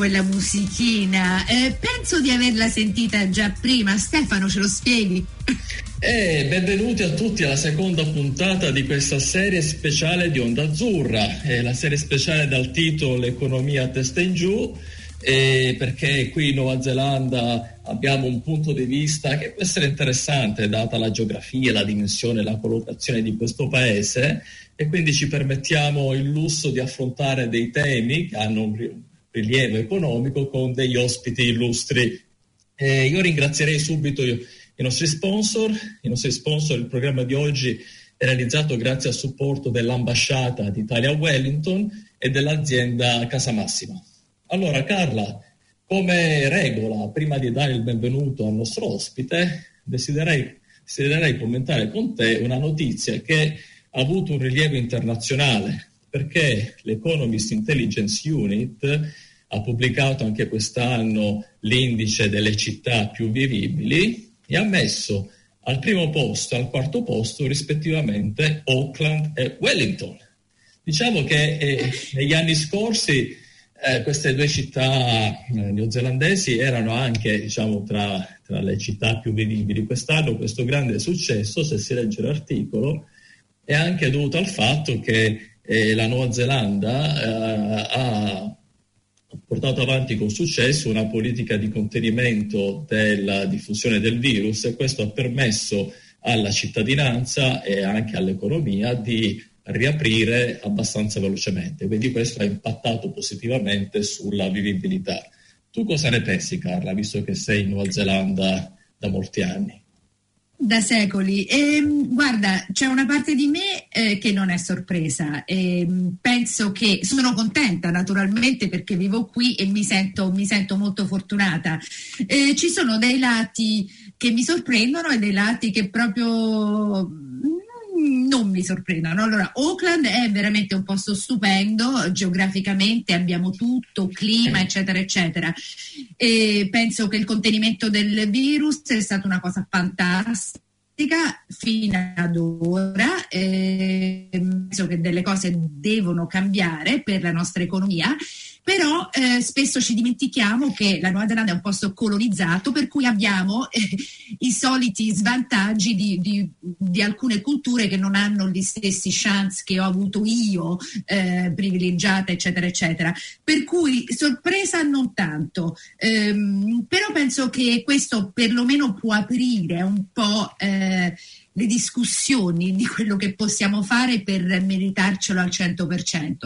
quella musichina? Eh, penso di averla sentita già prima. Stefano, ce lo spieghi? E benvenuti a tutti alla seconda puntata di questa serie speciale di Onda Azzurra, è la serie speciale dal titolo L'economia a testa in giù, perché qui in Nuova Zelanda abbiamo un punto di vista che può essere interessante data la geografia, la dimensione, la collocazione di questo paese e quindi ci permettiamo il lusso di affrontare dei temi che hanno un rilievo economico con degli ospiti illustri. Eh, io ringrazierei subito i nostri sponsor. I nostri sponsor, il programma di oggi è realizzato grazie al supporto dell'ambasciata d'Italia a Wellington e dell'azienda Casa Massima. Allora, Carla, come regola, prima di dare il benvenuto al nostro ospite, desidererei, desidererei commentare con te una notizia che ha avuto un rilievo internazionale perché l'Economist Intelligence Unit ha pubblicato anche quest'anno l'indice delle città più vivibili e ha messo al primo posto e al quarto posto rispettivamente Auckland e Wellington. Diciamo che eh, negli anni scorsi eh, queste due città eh, neozelandesi erano anche diciamo, tra, tra, le città più vivibili. Quest'anno questo grande successo, se si legge l'articolo, è anche dovuto al fatto che eh, la Nuova Zelanda eh, ha portato avanti con successo una politica di contenimento della diffusione del virus e questo ha permesso alla cittadinanza e anche all'economia di riaprire abbastanza velocemente. Quindi questo ha impattato positivamente sulla vivibilità. Tu cosa ne pensi, Carla, visto che sei in Nuova Zelanda da molti anni? Da secoli. E, ehm, guarda, c'è una parte di me eh, che non è sorpresa. E, ehm, penso che sono contenta naturalmente perché vivo qui e mi sento, mi sento molto fortunata. Eh, ci sono dei lati che mi sorprendono e dei lati che proprio non mi sorprendono. Allora, Auckland è veramente un posto stupendo, geograficamente abbiamo tutto, clima, eccetera, eccetera. E penso che il contenimento del virus è stata una cosa fantastica fino ad ora. Eh, penso che delle cose devono cambiare per la nostra economia però eh, spesso ci dimentichiamo che la Nuova Zelanda è un posto colonizzato per cui abbiamo eh, i soliti svantaggi di, di, di, alcune culture che non hanno gli stessi chance che ho avuto io, eh, privilegiata, eccetera, eccetera. Per cui sorpresa non tanto, ehm, però penso che questo perlomeno può aprire un po' eh, le discussioni di quello che possiamo fare per meritarcelo al 100%.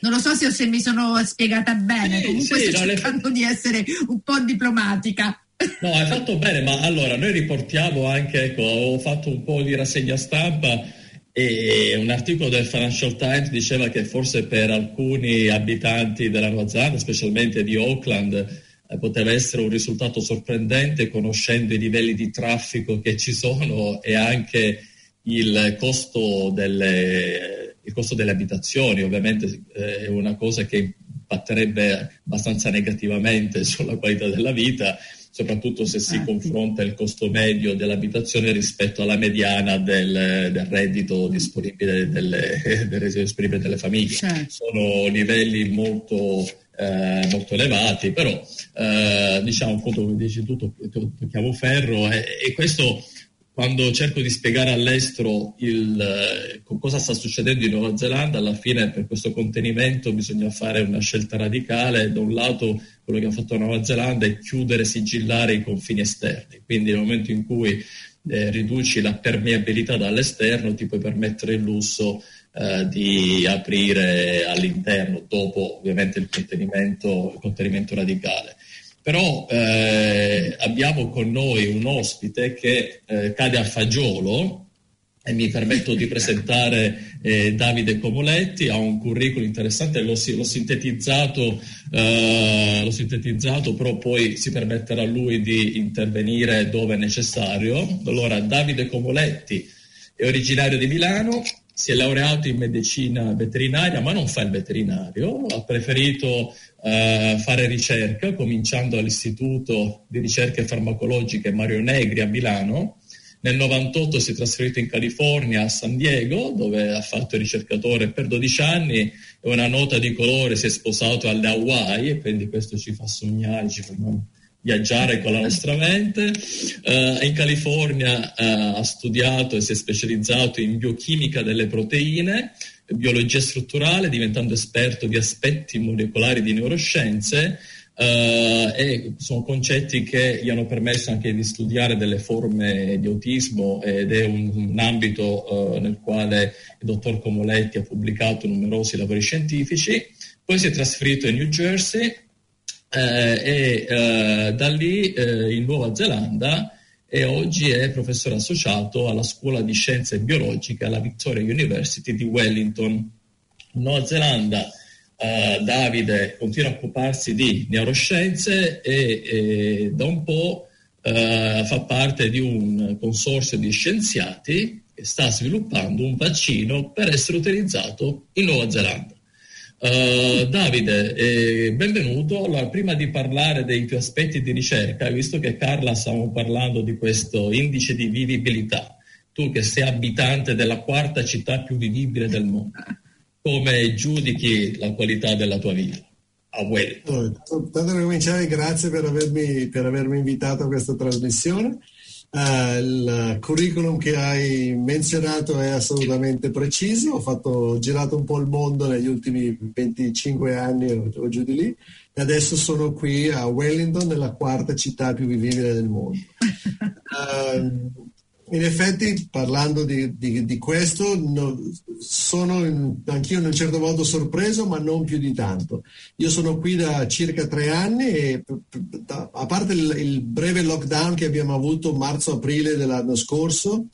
Non lo so se, se mi sono spiegata bene, sì, comunque sì, sto no, cercando le... di essere un po' diplomatica. No, hai fatto bene, ma allora noi riportiamo anche, ecco, ho fatto un po' di rassegna stampa e un articolo del Financial Times diceva che forse per alcuni abitanti della Nuova Zelanda, specialmente di Auckland, poteva essere un risultato sorprendente conoscendo i livelli di traffico che ci sono e anche il costo delle, il costo delle abitazioni. Ovviamente eh, è una cosa che impatterebbe abbastanza negativamente sulla qualità della vita, soprattutto se si ah, confronta il costo medio dell'abitazione rispetto alla mediana del, del reddito disponibile delle, del reddito disponibile delle famiglie. Certo. Sono livelli molto eh, molto elevati, però eh, diciamo appunto come dici tu tocchiamo ferro e, e, questo quando cerco di spiegare all'estero il, eh, cosa sta succedendo in Nuova Zelanda, alla fine per questo contenimento bisogna fare una scelta radicale. Da un lato quello che ha fatto Nuova Zelanda è chiudere, sigillare i confini esterni, quindi nel momento in cui eh, riduci la permeabilità dall'esterno ti puoi permettere il lusso eh, di aprire all'interno dopo ovviamente il contenimento, il contenimento radicale. Però eh, abbiamo con noi un ospite che eh, cade a fagiolo e mi permetto di presentare eh, Davide Comoletti, ha un curriculum interessante, l'ho, l'ho, sintetizzato, eh, l'ho sintetizzato, però poi si permetterà a lui di intervenire dove necessario. Allora, Davide Comoletti è originario di Milano, si è laureato in medicina veterinaria, ma non fa il veterinario, ha preferito eh, fare ricerca, cominciando all'Istituto di Ricerche Farmacologiche Mario Negri a Milano, Nel 98 si è trasferito in California, a San Diego, dove ha fatto il ricercatore per 12 anni e una nota di colore si è sposato alle Hawaii quindi questo ci fa sognare, ci fa viaggiare con la nostra mente. Uh, in California uh, ha studiato e si è specializzato in biochimica delle proteine, biologia strutturale, diventando esperto di aspetti molecolari di neuroscienze. Uh, e sono concetti che gli hanno permesso anche di studiare delle forme di autismo ed è un, un ambito nel quale il dottor Comoletti ha pubblicato numerosi lavori scientifici. Poi si è trasferito in New Jersey eh, e eh, da lì eh, in Nuova Zelanda e oggi è professore associato alla Scuola di Scienze Biologiche alla Victoria University di Wellington. In Nuova Zelanda eh, Davide continua a occuparsi di neuroscienze e, e da un po' fa parte di un consorzio di scienziati che sta sviluppando un vaccino per essere utilizzato in Nuova Zelanda. Uh, Davide, eh, benvenuto. Allora, prima di parlare dei tuoi aspetti di ricerca, visto che Carla stiamo parlando di questo indice di vivibilità, tu che sei abitante della quarta città più vivibile del mondo, come giudichi la qualità della tua vita? A Wellington. Tanto per cominciare, grazie per avermi, per avermi invitato a questa trasmissione. Uh, il curriculum che hai menzionato è assolutamente preciso, ho, fatto, ho girato un po' il mondo negli ultimi 25 anni o, o giù di lì e adesso sono qui a Wellington, nella quarta città più vivibile del mondo. Uh, in effetti, parlando di, di, di questo, no, sono in, anch'io in un certo modo sorpreso, ma non più di tanto. Io sono qui da circa tre anni e a parte il, il breve lockdown che abbiamo avuto marzo-aprile dell'anno scorso,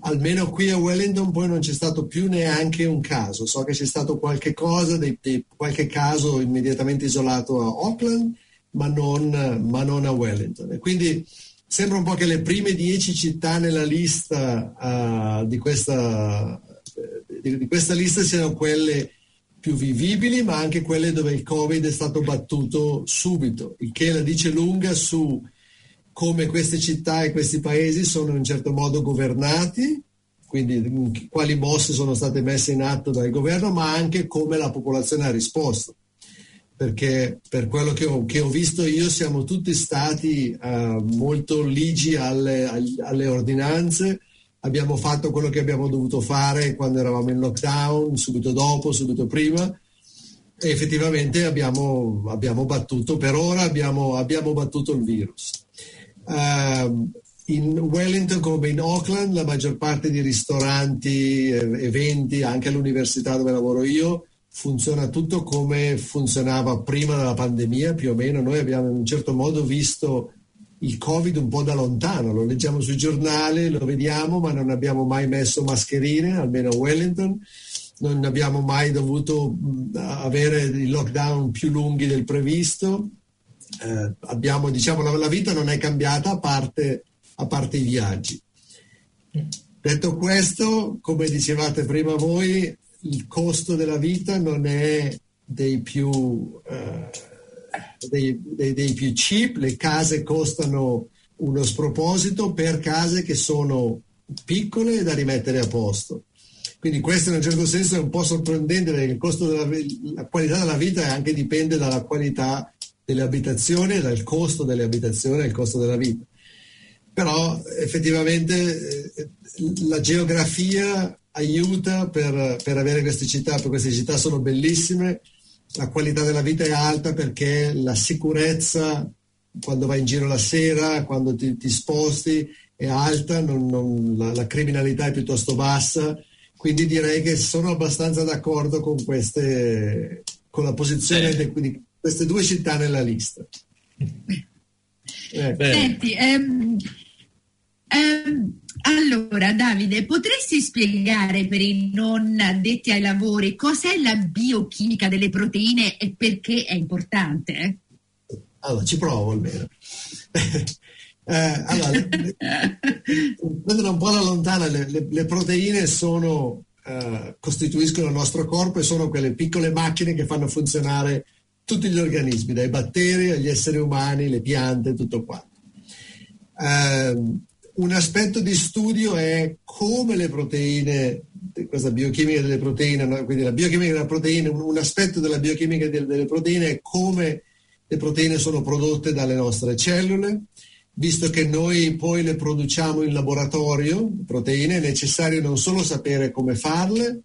almeno qui a Wellington poi non c'è stato più neanche un caso. So che c'è stato qualche cosa, dei, dei, qualche caso immediatamente isolato a Auckland, ma non, ma non a Wellington. E quindi sembra un po' che le prime dieci città nella lista uh, di, questa, di, di, questa, lista siano quelle più vivibili, ma anche quelle dove il Covid è stato battuto subito, il che la dice lunga su come queste città e questi paesi sono in certo modo governati, quindi quali mosse sono state messe in atto dal governo, ma anche come la popolazione ha risposto perché per quello che ho, che ho, visto io siamo tutti stati uh, molto ligi alle, alle, ordinanze, abbiamo fatto quello che abbiamo dovuto fare quando eravamo in lockdown, subito dopo, subito prima e effettivamente abbiamo, abbiamo battuto, per ora abbiamo, abbiamo battuto il virus. Uh, in Wellington come in Auckland la maggior parte di ristoranti, eventi, anche all'università dove lavoro io, funziona tutto come funzionava prima della pandemia, più o meno. Noi abbiamo in un certo modo visto il Covid un po' da lontano, lo leggiamo sui giornali, lo vediamo, ma non abbiamo mai messo mascherine, almeno a Wellington, non abbiamo mai dovuto avere i lockdown più lunghi del previsto. Eh, abbiamo, diciamo, la, la, vita non è cambiata a parte, a parte i viaggi. Detto questo, come dicevate prima voi, il costo della vita non è dei più, uh, dei, dei, dei più cheap, le case costano uno sproposito per case che sono piccole e da rimettere a posto. Quindi questo in un certo senso è un po' sorprendente perché il costo della la qualità della vita anche dipende dalla qualità delle abitazioni, dal costo delle abitazioni e il costo della vita. Però effettivamente eh, la geografia aiuta per, per, avere queste città, perché queste città sono bellissime, la qualità della vita è alta perché la sicurezza quando vai in giro la sera, quando ti, ti sposti è alta, non, non, la, la, criminalità è piuttosto bassa, quindi direi che sono abbastanza d'accordo con, queste, con la posizione eh. di queste due città nella lista. Eh. Senti, ehm, ehm, allora, Davide, potresti spiegare per i non addetti ai lavori cos'è la biochimica delle proteine e perché è importante? Allora, ci provo almeno. eh, allora, prendere un po' alla lontana, le, le, le proteine sono, eh, costituiscono il nostro corpo e sono quelle piccole macchine che fanno funzionare tutti gli organismi, dai batteri agli esseri umani, le piante, tutto qua. Eh, un aspetto di studio è come le proteine, questa biochimica delle proteine, quindi la biochimica delle proteine, un aspetto della biochimica delle proteine è come le proteine sono prodotte dalle nostre cellule, visto che noi poi le produciamo in laboratorio, proteine, è necessario non solo sapere come farle,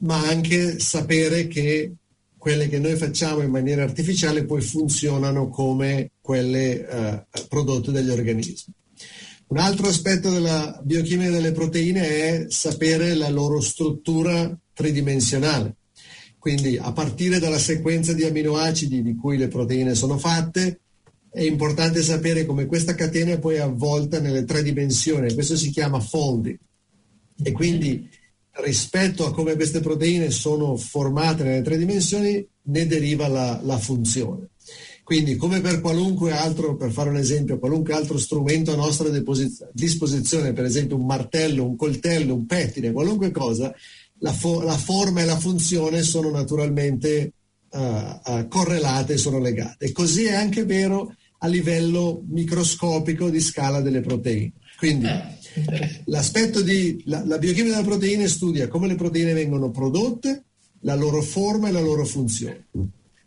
ma anche sapere che quelle che noi facciamo in maniera artificiale poi funzionano come quelle eh, prodotte dagli organismi. Un altro aspetto della biochimica delle proteine è sapere la loro struttura tridimensionale. Quindi a partire dalla sequenza di aminoacidi di cui le proteine sono fatte, è importante sapere come questa catena è poi avvolta nelle tre dimensioni. Questo si chiama folding. E quindi rispetto a come queste proteine sono formate nelle tre dimensioni ne deriva la, la funzione. Quindi, come per qualunque altro, per fare un esempio, qualunque altro strumento a nostra disposizione, per esempio un martello, un coltello, un pettine, qualunque cosa, la, fo- la forma e la funzione sono naturalmente uh, uh, correlate e sono legate. E così è anche vero a livello microscopico di scala delle proteine. Quindi l'aspetto di la, la biochimica delle proteine studia come le proteine vengono prodotte, la loro forma e la loro funzione.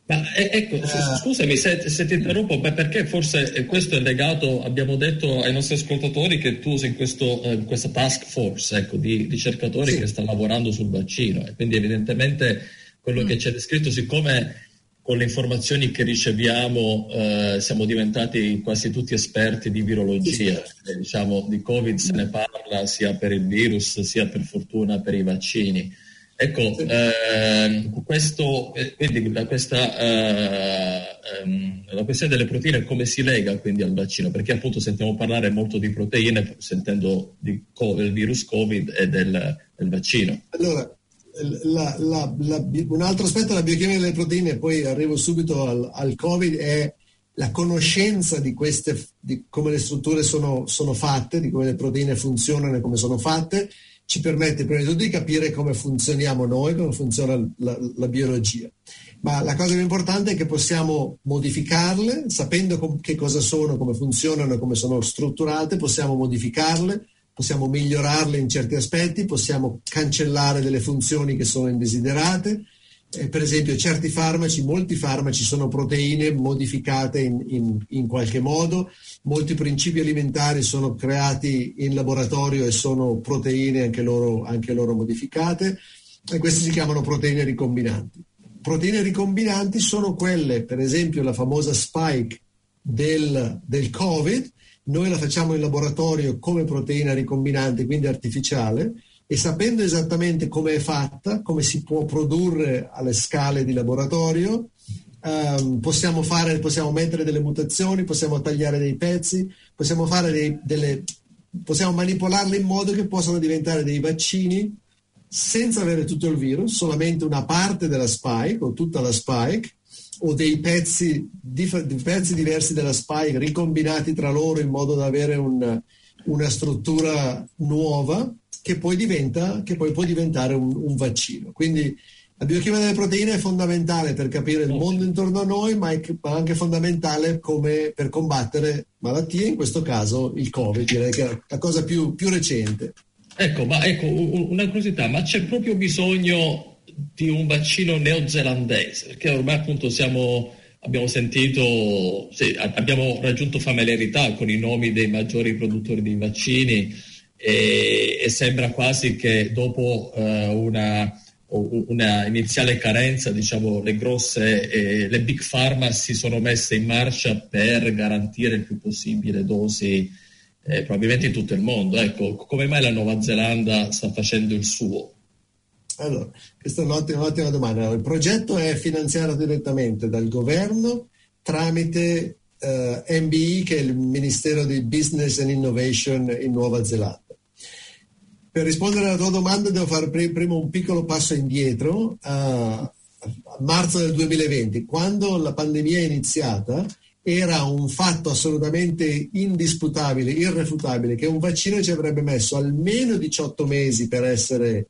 Ma eh, ecco, uh, scusami se, se, ti interrompo, perché forse questo è legato, abbiamo detto ai nostri ascoltatori che tu sei in, questo, eh, in questa task force ecco, di ricercatori sì. che sta lavorando sul vaccino e quindi evidentemente quello mm. che c'è descritto, siccome con le informazioni che riceviamo eh, siamo diventati quasi tutti esperti di virologia, sì. diciamo di Covid se ne parla sia per il virus sia per fortuna per i vaccini. Ecco, ehm, questo, eh, quindi la, questa, eh, ehm, la questione delle proteine come si lega quindi al vaccino? Perché appunto sentiamo parlare molto di proteine sentendo del virus Covid e del, del vaccino. Allora, la, la, un altro aspetto della biochimica delle proteine, poi arrivo subito al, al Covid, è la conoscenza di queste, di come le strutture sono, sono fatte, di come le proteine funzionano e come sono fatte ci permette prima di tutto di capire come funzioniamo noi, come funziona la, la biologia. Ma la cosa più importante è che possiamo modificarle, sapendo com- che cosa sono, come funzionano, come sono strutturate, possiamo modificarle, possiamo migliorarle in certi aspetti, possiamo cancellare delle funzioni che sono indesiderate. Eh, per esempio, certi farmaci, molti farmaci sono proteine modificate in, in, in qualche modo, molti principi alimentari sono creati in laboratorio e sono proteine anche loro, anche loro modificate. E queste si chiamano proteine ricombinanti. Proteine ricombinanti sono quelle, per esempio la famosa spike del, del Covid, noi la facciamo in laboratorio come proteina ricombinante, quindi artificiale, e sapendo esattamente come è fatta, come si può produrre alle scale di laboratorio, Um, possiamo, fare, possiamo mettere delle mutazioni, possiamo tagliare dei pezzi, possiamo, dei, delle, possiamo manipolarle in modo che possano diventare dei vaccini senza avere tutto il virus, solamente una parte della spike o tutta la spike o dei pezzi, dif- pezzi diversi della spike ricombinati tra loro in modo da avere un, una struttura nuova che poi, diventa, che poi può diventare un, un vaccino. Quindi la biochimica delle proteine è fondamentale per capire il mondo intorno a noi, ma è anche fondamentale come per combattere malattie, in questo caso il Covid, direi che è la cosa più, più recente. Ecco, ma ecco, una curiosità, ma c'è proprio bisogno di un vaccino neozelandese? Perché ormai appunto siamo, abbiamo sentito, sì, abbiamo raggiunto familiarità con i nomi dei maggiori produttori di vaccini e, e sembra quasi che dopo eh, una una iniziale carenza, diciamo, le grosse, eh, le big pharma si sono messe in marcia per garantire il più possibile dosi, eh, probabilmente in tutto il mondo. Ecco, come mai la Nuova Zelanda sta facendo il suo? Allora, questa è un'ottima, un'ottima domanda. Il progetto è finanziato direttamente dal governo tramite eh, MBI, che è il Ministero di Business and Innovation in Nuova Zelanda. Per rispondere alla tua domanda devo fare prima un piccolo passo indietro. A marzo del 2020, quando la pandemia è iniziata, era un fatto assolutamente indisputabile, irrefutabile, che un vaccino ci avrebbe messo almeno 18 mesi per essere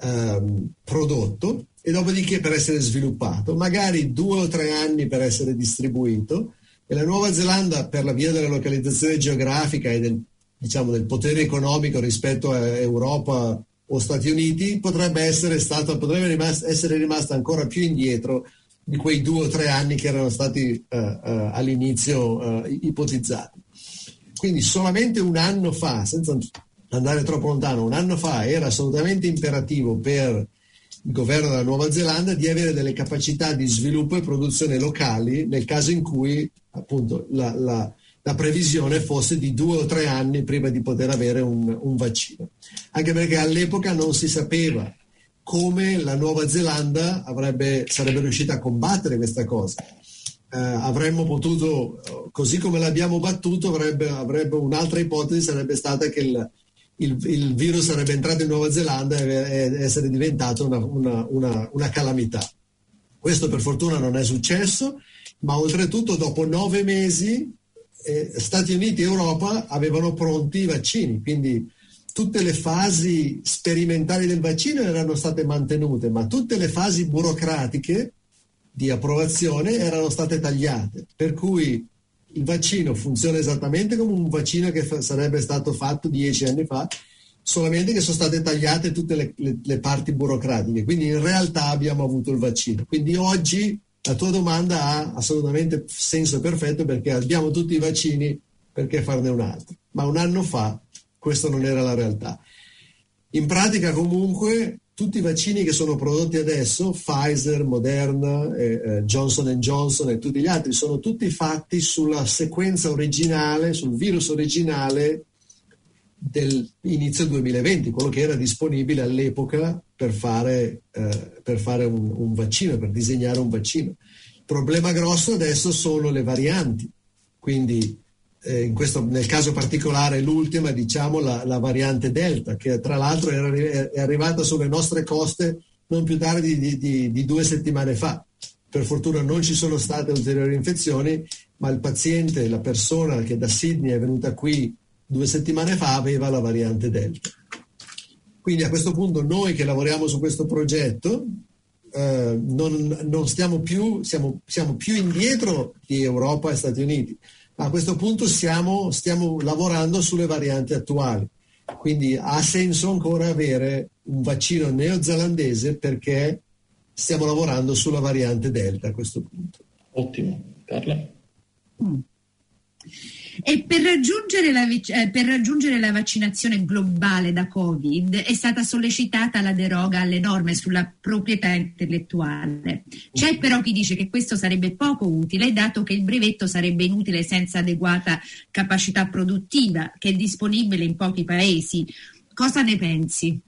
um, prodotto e dopodiché per essere sviluppato, magari due o tre anni per essere distribuito. E la Nuova Zelanda, per la via della localizzazione geografica e del diciamo, del potere economico rispetto a Europa o Stati Uniti, potrebbe essere, stato, potrebbe rimasta, essere rimasta ancora più indietro di quei due o tre anni che erano stati uh, uh, all'inizio uh, ipotizzati. Quindi solamente un anno fa, senza andare troppo lontano, un anno fa era assolutamente imperativo per il governo della Nuova Zelanda di avere delle capacità di sviluppo e produzione locali nel caso in cui appunto la, la, la previsione fosse di due o tre anni prima di poter avere un, un vaccino. Anche perché all'epoca non si sapeva come la Nuova Zelanda avrebbe, sarebbe riuscita a combattere questa cosa. Eh, avremmo potuto, così come l'abbiamo battuto, avrebbe, avrebbe un'altra ipotesi sarebbe stata che il, il, il, virus sarebbe entrato in Nuova Zelanda e, essere diventato una, una, una, una calamità. Questo per fortuna non è successo, ma oltretutto dopo nove mesi eh, Stati Uniti e Europa avevano pronti i vaccini, quindi tutte le fasi sperimentali del vaccino erano state mantenute, ma tutte le fasi burocratiche di approvazione erano state tagliate, per cui il vaccino funziona esattamente come un vaccino che fa- sarebbe stato fatto dieci anni fa, solamente che sono state tagliate tutte le, le, le, parti burocratiche. Quindi in realtà abbiamo avuto il vaccino. Quindi oggi la tua domanda ha assolutamente senso perfetto perché abbiamo tutti i vaccini, perché farne un altro? Ma un anno fa questo non era la realtà. In pratica comunque tutti i vaccini che sono prodotti adesso, Pfizer, Moderna, eh, eh, Johnson Johnson e tutti gli altri, sono tutti fatti sulla sequenza originale, sul virus originale dell'inizio 2020, quello che era disponibile all'epoca per fare, eh, per fare un, un, vaccino, per disegnare un vaccino. Il problema grosso adesso sono le varianti, quindi eh, questo, nel caso particolare l'ultima, diciamo la, la, variante Delta, che tra l'altro era, è arrivata sulle nostre coste non più tardi di, di, di due settimane fa. Per fortuna non ci sono state ulteriori infezioni, ma il paziente, la persona che da Sydney è venuta qui due settimane fa aveva la variante Delta. Quindi a questo punto noi che lavoriamo su questo progetto eh, non, non, stiamo più, siamo, siamo più indietro di Europa e Stati Uniti a questo punto stiamo, stiamo lavorando sulle varianti attuali. Quindi ha senso ancora avere un vaccino neozelandese perché stiamo lavorando sulla variante Delta a questo punto. Ottimo, Carla. Mm. E per raggiungere, la, eh, per raggiungere, la, vaccinazione globale da Covid è stata sollecitata la deroga alle norme sulla proprietà intellettuale. C'è però chi dice che questo sarebbe poco utile, dato che il brevetto sarebbe inutile senza adeguata capacità produttiva, che è disponibile in pochi paesi. Cosa ne pensi?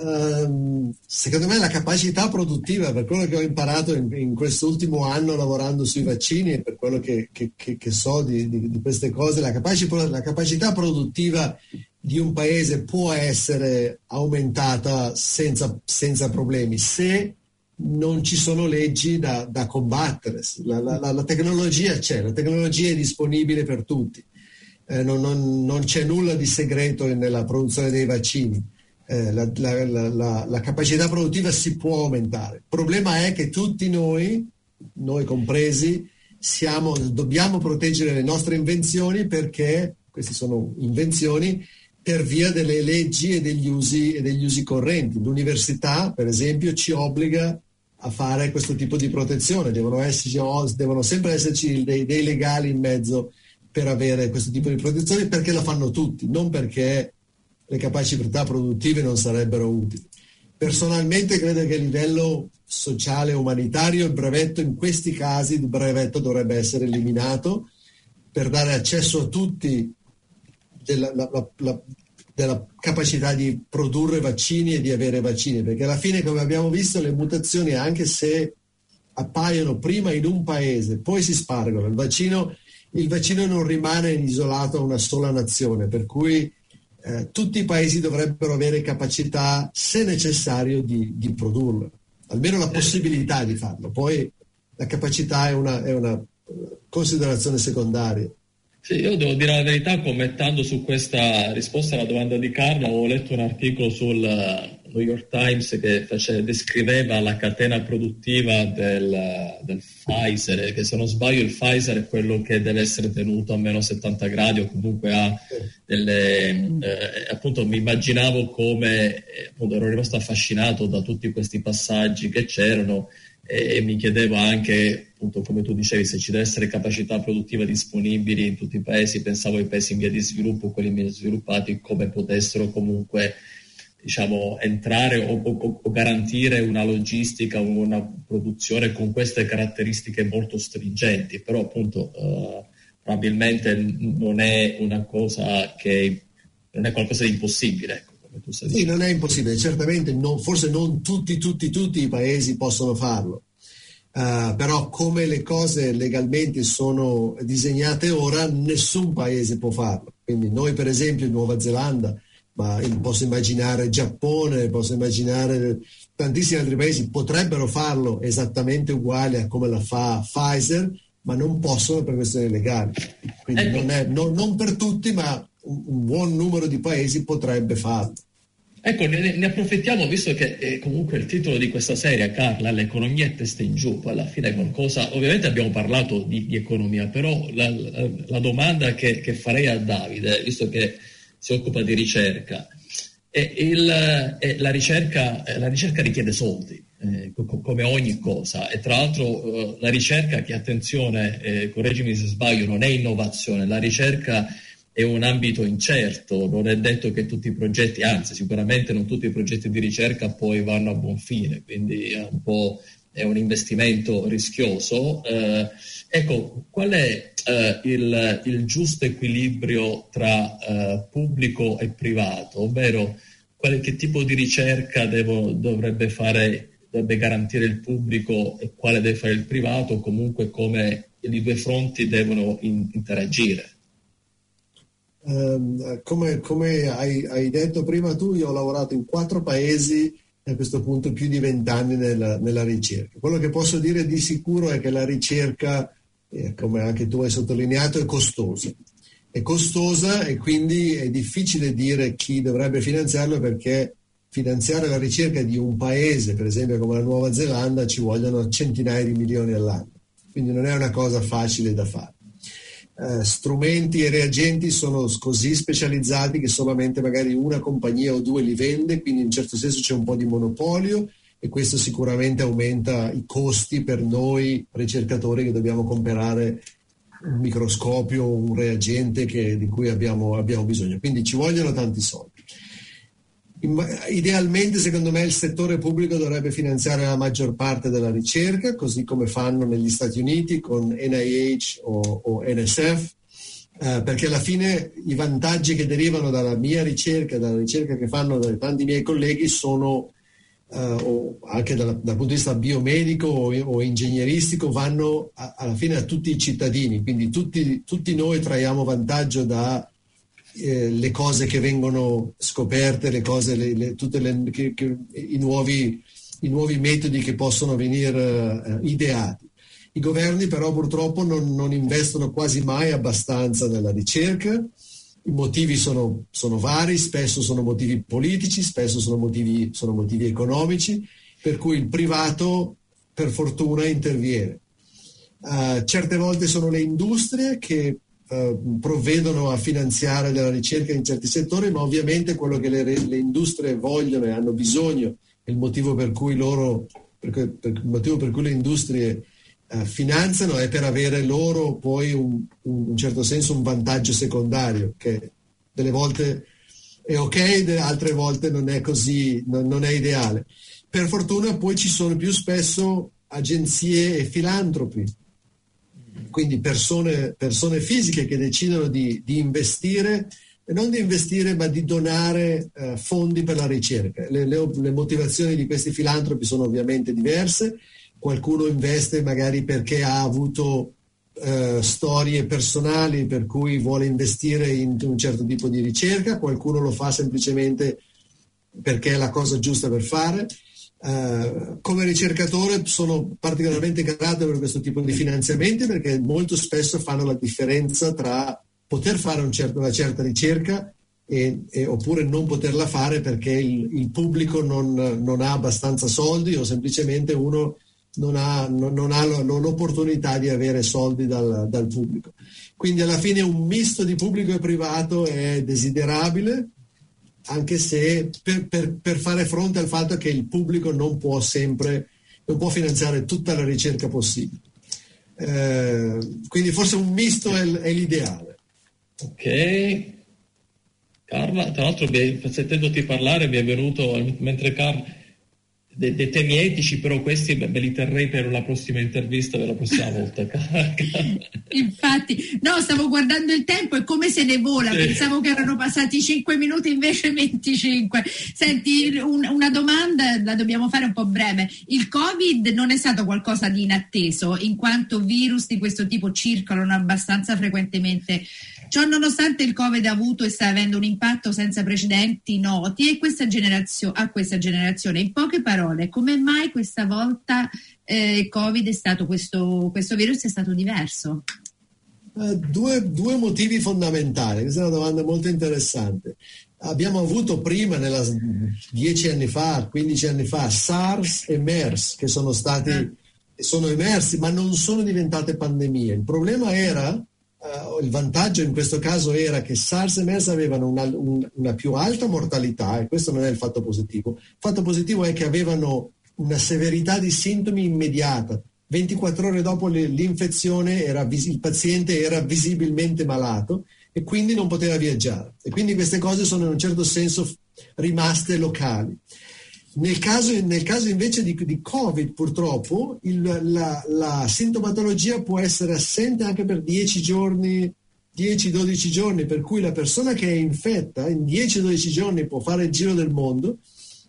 Ehm, secondo me la capacità produttiva, per quello che ho imparato in, in quest'ultimo anno lavorando sui vaccini e per quello che, che, che, che so di, di, di, queste cose, la, capaci, la, capacità produttiva di un paese può essere aumentata senza, senza problemi se non ci sono leggi da, da combattere. La, la, la, tecnologia c'è, la tecnologia è disponibile per tutti, eh, non, non, non c'è nulla di segreto nella produzione dei vaccini eh, la, la, la, la, capacità produttiva si può aumentare. Il problema è che tutti noi, noi compresi, siamo, dobbiamo proteggere le nostre invenzioni perché, queste sono invenzioni, per via delle leggi e degli usi, e degli usi correnti. L'università, per esempio, ci obbliga a fare questo tipo di protezione, devono, esserci, devono sempre esserci dei, dei legali in mezzo per avere questo tipo di protezione perché lo fanno tutti, non perché le capacità produttive non sarebbero utili. Personalmente credo che a livello sociale e umanitario il brevetto in questi casi il brevetto dovrebbe essere eliminato per dare accesso a tutti della, la, la, della capacità di produrre vaccini e di avere vaccini, perché alla fine come abbiamo visto le mutazioni anche se appaiono prima in un paese, poi si spargono, il vaccino, il vaccino non rimane isolato a una sola nazione, per cui eh, tutti i paesi dovrebbero avere capacità, se necessario, di, di, produrlo, almeno la possibilità di farlo. Poi la capacità è una, è una considerazione secondaria. Sì, io devo dire la verità, commentando su questa risposta alla domanda di Carla, ho letto un articolo sul eh, New York Times che face, descriveva la catena produttiva del, del, Pfizer, che se non sbaglio il Pfizer è quello che deve essere tenuto a meno 70 gradi o comunque ha delle... Eh, appunto mi immaginavo come, eh, appunto ero rimasto affascinato da tutti questi passaggi che c'erano e mi chiedevo anche, appunto, come tu dicevi, se ci deve essere capacità produttiva disponibili in tutti i paesi, pensavo ai paesi in via di sviluppo, quelli meno sviluppati, come potessero comunque diciamo, entrare o, o, o, garantire una logistica, una produzione con queste caratteristiche molto stringenti, però appunto eh, probabilmente non è una cosa che non è qualcosa di impossibile. Ecco come tu stai dicendo. Sì, non è impossibile, certamente non, forse non tutti, tutti, tutti i paesi possono farlo, uh, però come le cose legalmente sono disegnate ora, nessun paese può farlo. Quindi noi per esempio in Nuova Zelanda, ma posso immaginare Giappone, posso immaginare tantissimi altri paesi potrebbero farlo esattamente uguale a come la fa Pfizer, ma non possono per questioni legali. Quindi ecco. non, è, non, non per tutti, ma un buon numero di paesi potrebbe farlo. Ecco, ne, ne approfittiamo visto che eh, comunque il titolo di questa serie, Carla, l'economia è testa in giù, alla fine è qualcosa, ovviamente abbiamo parlato di, di economia, però la, la, la domanda che, che, farei a Davide, visto che si occupa di ricerca, è il, è la, ricerca la, ricerca richiede soldi, eh, come ogni cosa, e tra l'altro eh, la ricerca, che attenzione, eh, correggimi se sbaglio, non è innovazione, la ricerca è un ambito incerto, non è detto che tutti i progetti, anzi sicuramente non tutti i progetti di ricerca poi vanno a buon fine, quindi è un è un investimento rischioso. Eh, ecco, qual è eh, il, il, giusto equilibrio tra eh, pubblico e privato, ovvero quale, che tipo di ricerca devo, dovrebbe fare dovrebbe garantire il pubblico e quale deve fare il privato, comunque come i due fronti devono in, interagire. Um, come, come hai, hai, detto prima tu, io ho lavorato in quattro paesi a questo punto più di vent'anni nella, nella, ricerca. Quello che posso dire di sicuro è che la ricerca, eh, come anche tu hai sottolineato, è costosa. È costosa e quindi è difficile dire chi dovrebbe finanziarlo perché finanziare la ricerca di un paese, per esempio come la Nuova Zelanda, ci vogliono centinaia di milioni all'anno. Quindi non è una cosa facile da fare eh, strumenti e reagenti sono così specializzati che solamente magari una compagnia o due li vende, quindi in certo senso c'è un po' di monopolio e questo sicuramente aumenta i costi per noi ricercatori che dobbiamo comprare un microscopio un reagente che, di cui abbiamo, abbiamo bisogno. Quindi ci vogliono tanti soldi. Idealmente, secondo me, il settore pubblico dovrebbe finanziare la maggior parte della ricerca, così come fanno negli Stati Uniti con NIH o, o NSF, eh, perché alla fine i vantaggi che derivano dalla mia ricerca, dalla ricerca che fanno tanti miei colleghi, sono, eh, o anche dal, dal, punto di vista biomedico o, o ingegneristico, vanno a, alla fine a tutti i cittadini. Quindi tutti, tutti noi traiamo vantaggio da eh, le cose che vengono scoperte, le cose, le, le, tutti i, nuovi, i, nuovi, metodi che possono venire eh, ideati. I governi però purtroppo non, non, investono quasi mai abbastanza nella ricerca, i motivi sono, sono vari, spesso sono motivi politici, spesso sono motivi, sono motivi economici, per cui il privato per fortuna interviene. Uh, certe volte sono le industrie che eh, provvedono a finanziare la ricerca in certi settori, ma ovviamente quello che le, le industrie vogliono e hanno bisogno, il motivo per cui loro, per, per, motivo per cui le industrie uh, finanziano è per avere loro poi un, un, in certo senso un vantaggio secondario, che delle volte è ok, altre volte non è così, non, non è ideale. Per fortuna poi ci sono più spesso agenzie e filantropi quindi persone, persone fisiche che decidono di, di, investire, non di investire ma di donare eh, fondi per la ricerca. Le, le, le, motivazioni di questi filantropi sono ovviamente diverse, qualcuno investe magari perché ha avuto eh, storie personali per cui vuole investire in un certo tipo di ricerca, qualcuno lo fa semplicemente perché è la cosa giusta per fare Uh, come ricercatore sono particolarmente grato per questo tipo di finanziamenti perché molto spesso fanno la differenza tra poter fare un certo, una certa ricerca e, e, oppure non poterla fare perché il, il pubblico non, non, ha abbastanza soldi o semplicemente uno non ha, non, non ha l'opportunità di avere soldi dal, dal, pubblico. Quindi alla fine un misto di pubblico e privato è desiderabile, anche se per, per, per fare fronte al fatto che il pubblico non può sempre, non può finanziare tutta la ricerca possibile. Eh, quindi forse un misto è, è l'ideale. Ok. Carla, tra l'altro sentendoti parlare mi è venuto, mentre Carla, dei, dei, temi etici, però questi me li terrei per la prossima intervista, per la prossima volta. Infatti, no, stavo guardando il tempo e come se ne vola, sì. pensavo che erano passati 5 minuti invece 25. Senti, un, una domanda la dobbiamo fare un po' breve. Il Covid non è stato qualcosa di inatteso, in quanto virus di questo tipo circolano abbastanza frequentemente Ciò nonostante il Covid ha avuto e sta avendo un impatto senza precedenti noti e questa a questa generazione. In poche parole, come mai questa volta eh, Covid è stato questo, questo virus è stato diverso? Uh, due, due, motivi fondamentali, questa è una domanda molto interessante. Abbiamo avuto prima, nella, dieci anni fa, 15 anni fa, SARS e MERS che sono stati, ah. sono emersi, ma non sono diventate pandemie. Il problema era Uh, il vantaggio in questo caso era che SARS e MERS avevano una, un, una, più alta mortalità e questo non è il fatto positivo. Il fatto positivo è che avevano una severità di sintomi immediata. 24 ore dopo l'infezione era, il paziente era visibilmente malato e quindi non poteva viaggiare. E quindi queste cose sono in un certo senso rimaste locali. Nel caso, nel caso invece di, di, Covid, purtroppo, il, la, la, sintomatologia può essere assente anche per 10 giorni, 10-12 giorni, per cui la persona che è infetta in 10-12 giorni può fare il giro del mondo,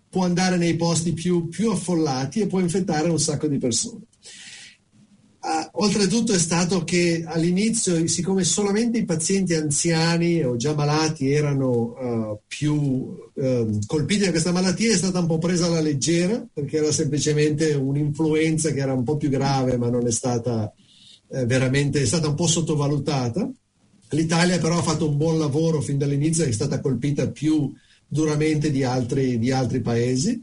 può andare nei posti più, più affollati e può infettare un sacco di persone. Uh, oltretutto è stato che all'inizio, siccome solamente i pazienti anziani o già malati erano uh, più uh, colpiti da questa malattia, è stata un po' presa alla leggera perché era semplicemente un'influenza che era un po' più grave, ma non è stata eh, veramente, è stata un po' sottovalutata. L'Italia però ha fatto un buon lavoro fin dall'inizio, è stata colpita più duramente di altri, di altri paesi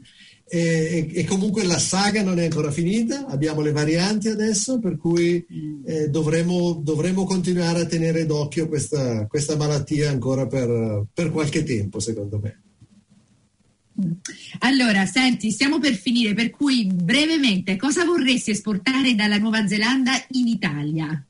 e, e, comunque la saga non è ancora finita, abbiamo le varianti adesso, per cui eh, dovremo, dovremo, continuare a tenere d'occhio questa, questa malattia ancora per, per, qualche tempo, secondo me. Allora, senti, stiamo per finire, per cui brevemente, cosa vorresti esportare dalla Nuova Zelanda in Italia?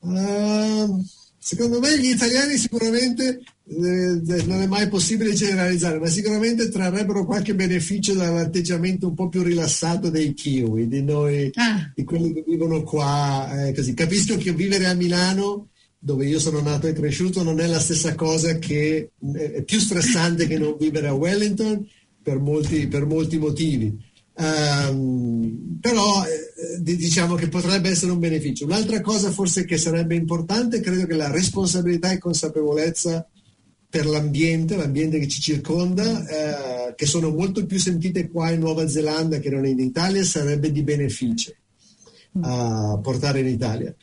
Uh, secondo me gli italiani sicuramente non è mai possibile generalizzare, ma sicuramente trarrebbero qualche beneficio dall'atteggiamento un po' più rilassato dei kiwi, di noi, ah. di quelli che vivono qua. Eh, così. Capisco che vivere a Milano, dove io sono nato e cresciuto, non è la stessa cosa che è più stressante che non vivere a Wellington per molti, per molti motivi. Um, però eh, diciamo che potrebbe essere un beneficio. Un'altra cosa forse che sarebbe importante, credo che la responsabilità e consapevolezza per l'ambiente, l'ambiente che ci circonda, eh, che sono molto più sentite qua in Nuova Zelanda che non in Italia, sarebbe di beneficio uh, portare in Italia.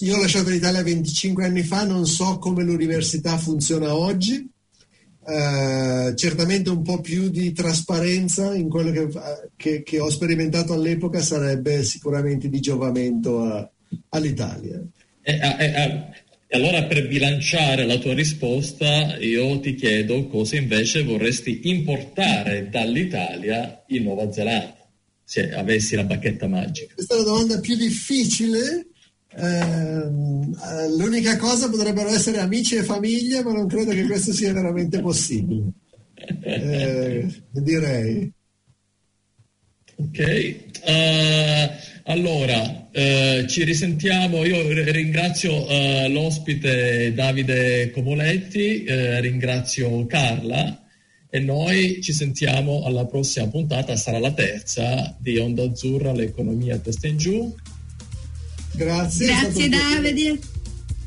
Io ho lasciato l'Italia 25 anni fa, non so come l'università funziona oggi, uh, certamente un po' più di trasparenza in quello che, che, che ho sperimentato all'epoca sarebbe sicuramente di giovamento a, all'Italia. Eh, eh, eh e allora per bilanciare la tua risposta io ti chiedo cosa invece vorresti importare dall'Italia in Nuova Zelanda, se avessi la bacchetta magica. Questa è la domanda più difficile. Eh, l'unica cosa potrebbero essere amici e famiglia, ma non credo che questo sia veramente possibile. Eh, direi. Ok. Uh, allora, eh, ci risentiamo, io ringrazio eh, l'ospite Davide Comoletti, eh, ringrazio Carla e noi ci sentiamo alla prossima puntata, sarà la terza di Onda Azzurra, l'economia testa in giù. Grazie. Grazie Davide.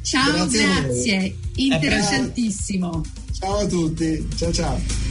Ciao, grazie. grazie. Interessantissimo. Ciao a tutti. Ciao ciao.